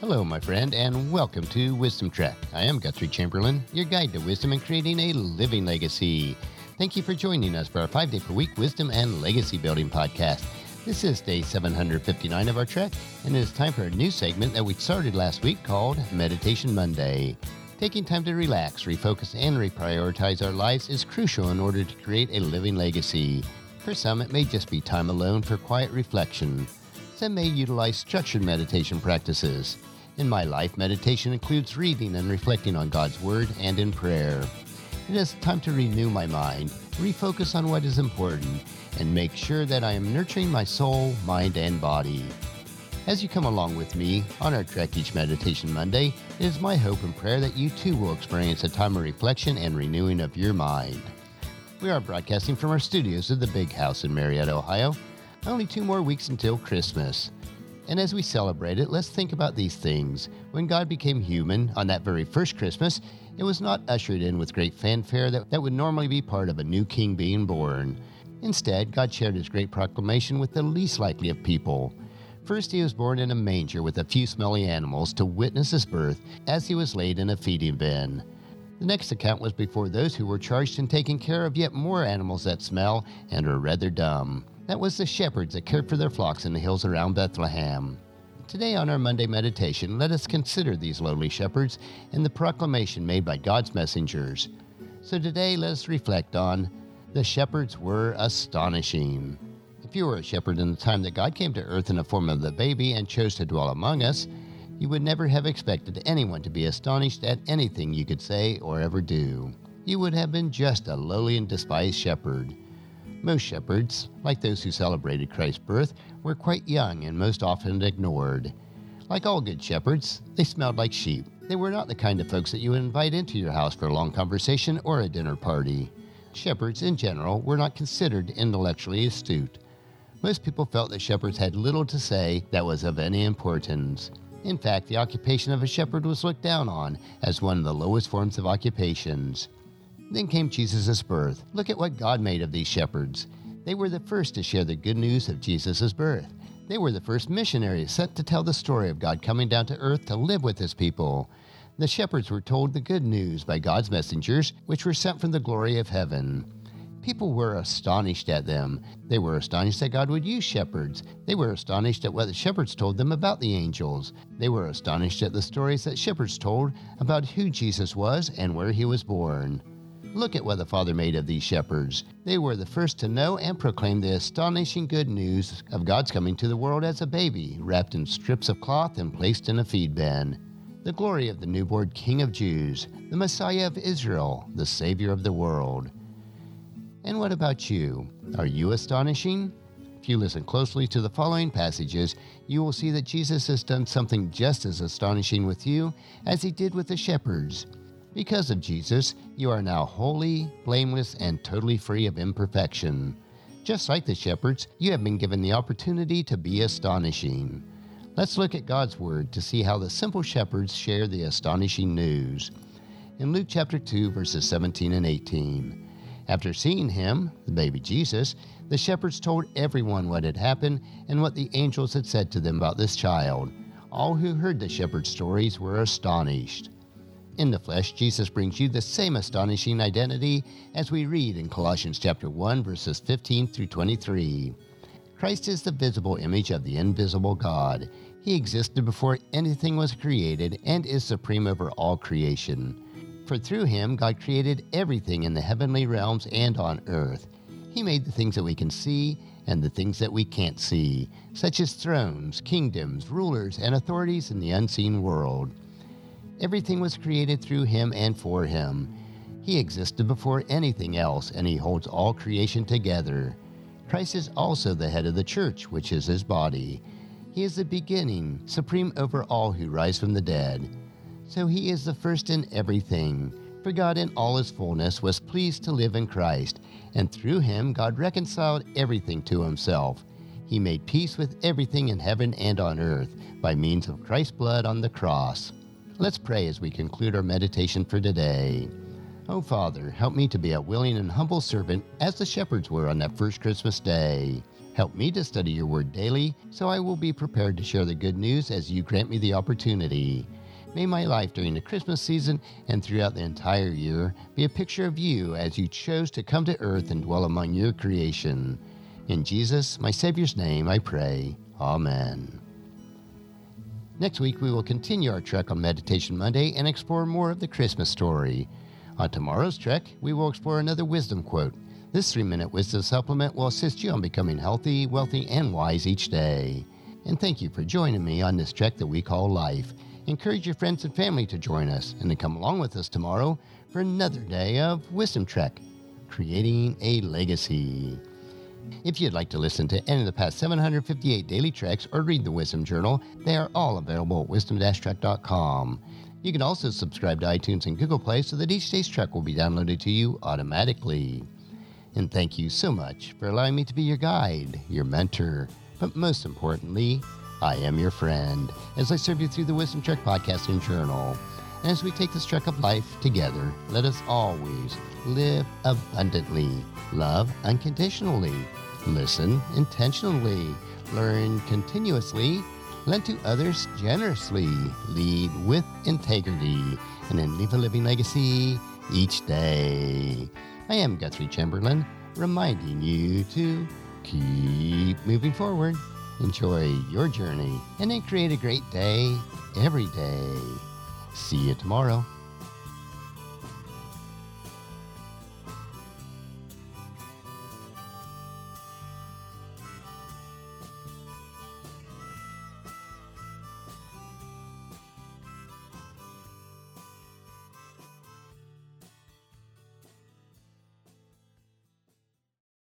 Hello, my friend, and welcome to Wisdom Trek. I am Guthrie Chamberlain, your guide to wisdom and creating a living legacy. Thank you for joining us for our five day per week wisdom and legacy building podcast. This is day 759 of our trek, and it is time for a new segment that we started last week called Meditation Monday. Taking time to relax, refocus, and reprioritize our lives is crucial in order to create a living legacy. For some, it may just be time alone for quiet reflection. Some may utilize structured meditation practices. In my life, meditation includes reading and reflecting on God's Word and in prayer. It is time to renew my mind, refocus on what is important, and make sure that I am nurturing my soul, mind, and body. As you come along with me on our Trek Each Meditation Monday, it is my hope and prayer that you too will experience a time of reflection and renewing of your mind. We are broadcasting from our studios at the Big House in Marietta, Ohio. Only two more weeks until Christmas. And as we celebrate it, let's think about these things. When God became human on that very first Christmas, it was not ushered in with great fanfare that, that would normally be part of a new king being born. Instead, God shared his great proclamation with the least likely of people. First, he was born in a manger with a few smelly animals to witness his birth as he was laid in a feeding bin. The next account was before those who were charged in taking care of yet more animals that smell and are rather dumb. That was the shepherds that cared for their flocks in the hills around Bethlehem. Today, on our Monday meditation, let us consider these lowly shepherds and the proclamation made by God's messengers. So today, let us reflect on the shepherds were astonishing. If you were a shepherd in the time that God came to earth in the form of the baby and chose to dwell among us, you would never have expected anyone to be astonished at anything you could say or ever do. You would have been just a lowly and despised shepherd. Most shepherds, like those who celebrated Christ's birth, were quite young and most often ignored. Like all good shepherds, they smelled like sheep. They were not the kind of folks that you would invite into your house for a long conversation or a dinner party. Shepherds, in general, were not considered intellectually astute. Most people felt that shepherds had little to say that was of any importance. In fact, the occupation of a shepherd was looked down on as one of the lowest forms of occupations. Then came Jesus' birth. Look at what God made of these shepherds. They were the first to share the good news of Jesus' birth. They were the first missionaries sent to tell the story of God coming down to earth to live with his people. The shepherds were told the good news by God's messengers, which were sent from the glory of heaven. People were astonished at them. They were astonished that God would use shepherds. They were astonished at what the shepherds told them about the angels. They were astonished at the stories that shepherds told about who Jesus was and where he was born. Look at what the Father made of these shepherds. They were the first to know and proclaim the astonishing good news of God's coming to the world as a baby, wrapped in strips of cloth and placed in a feed bin. The glory of the newborn King of Jews, the Messiah of Israel, the Savior of the world. And what about you? Are you astonishing? If you listen closely to the following passages, you will see that Jesus has done something just as astonishing with you as he did with the shepherds. Because of Jesus, you are now holy, blameless, and totally free of imperfection. Just like the shepherds, you have been given the opportunity to be astonishing. Let's look at God's Word to see how the simple shepherds share the astonishing news. In Luke chapter 2, verses 17 and 18, after seeing him, the baby Jesus, the shepherds told everyone what had happened and what the angels had said to them about this child. All who heard the shepherd stories were astonished. In the flesh, Jesus brings you the same astonishing identity as we read in Colossians chapter 1 verses 15 through 23. Christ is the visible image of the invisible God. He existed before anything was created and is supreme over all creation. For through him, God created everything in the heavenly realms and on earth. He made the things that we can see and the things that we can't see, such as thrones, kingdoms, rulers, and authorities in the unseen world. Everything was created through him and for him. He existed before anything else, and he holds all creation together. Christ is also the head of the church, which is his body. He is the beginning, supreme over all who rise from the dead. So he is the first in everything. For God in all his fullness was pleased to live in Christ, and through him God reconciled everything to himself. He made peace with everything in heaven and on earth by means of Christ's blood on the cross. Let's pray as we conclude our meditation for today. Oh, Father, help me to be a willing and humble servant as the shepherds were on that first Christmas day. Help me to study your word daily so I will be prepared to share the good news as you grant me the opportunity. May my life during the Christmas season and throughout the entire year be a picture of you as you chose to come to earth and dwell among your creation. In Jesus, my Savior's name, I pray. Amen. Next week, we will continue our trek on Meditation Monday and explore more of the Christmas story. On tomorrow's trek, we will explore another wisdom quote. This three minute wisdom supplement will assist you on becoming healthy, wealthy, and wise each day. And thank you for joining me on this trek that we call life. Encourage your friends and family to join us and to come along with us tomorrow for another day of Wisdom Trek, creating a legacy. If you'd like to listen to any of the past 758 daily treks or read the Wisdom Journal, they are all available at wisdom-trek.com. You can also subscribe to iTunes and Google Play so that each day's trek will be downloaded to you automatically. And thank you so much for allowing me to be your guide, your mentor, but most importantly, I am your friend as I serve you through the Wisdom Trek podcast and journal. And as we take this trek of life together, let us always live abundantly, love unconditionally, listen intentionally, learn continuously, lend to others generously, lead with integrity, and then leave a living legacy each day. I am Guthrie Chamberlain, reminding you to keep moving forward, enjoy your journey, and then create a great day every day. See you tomorrow.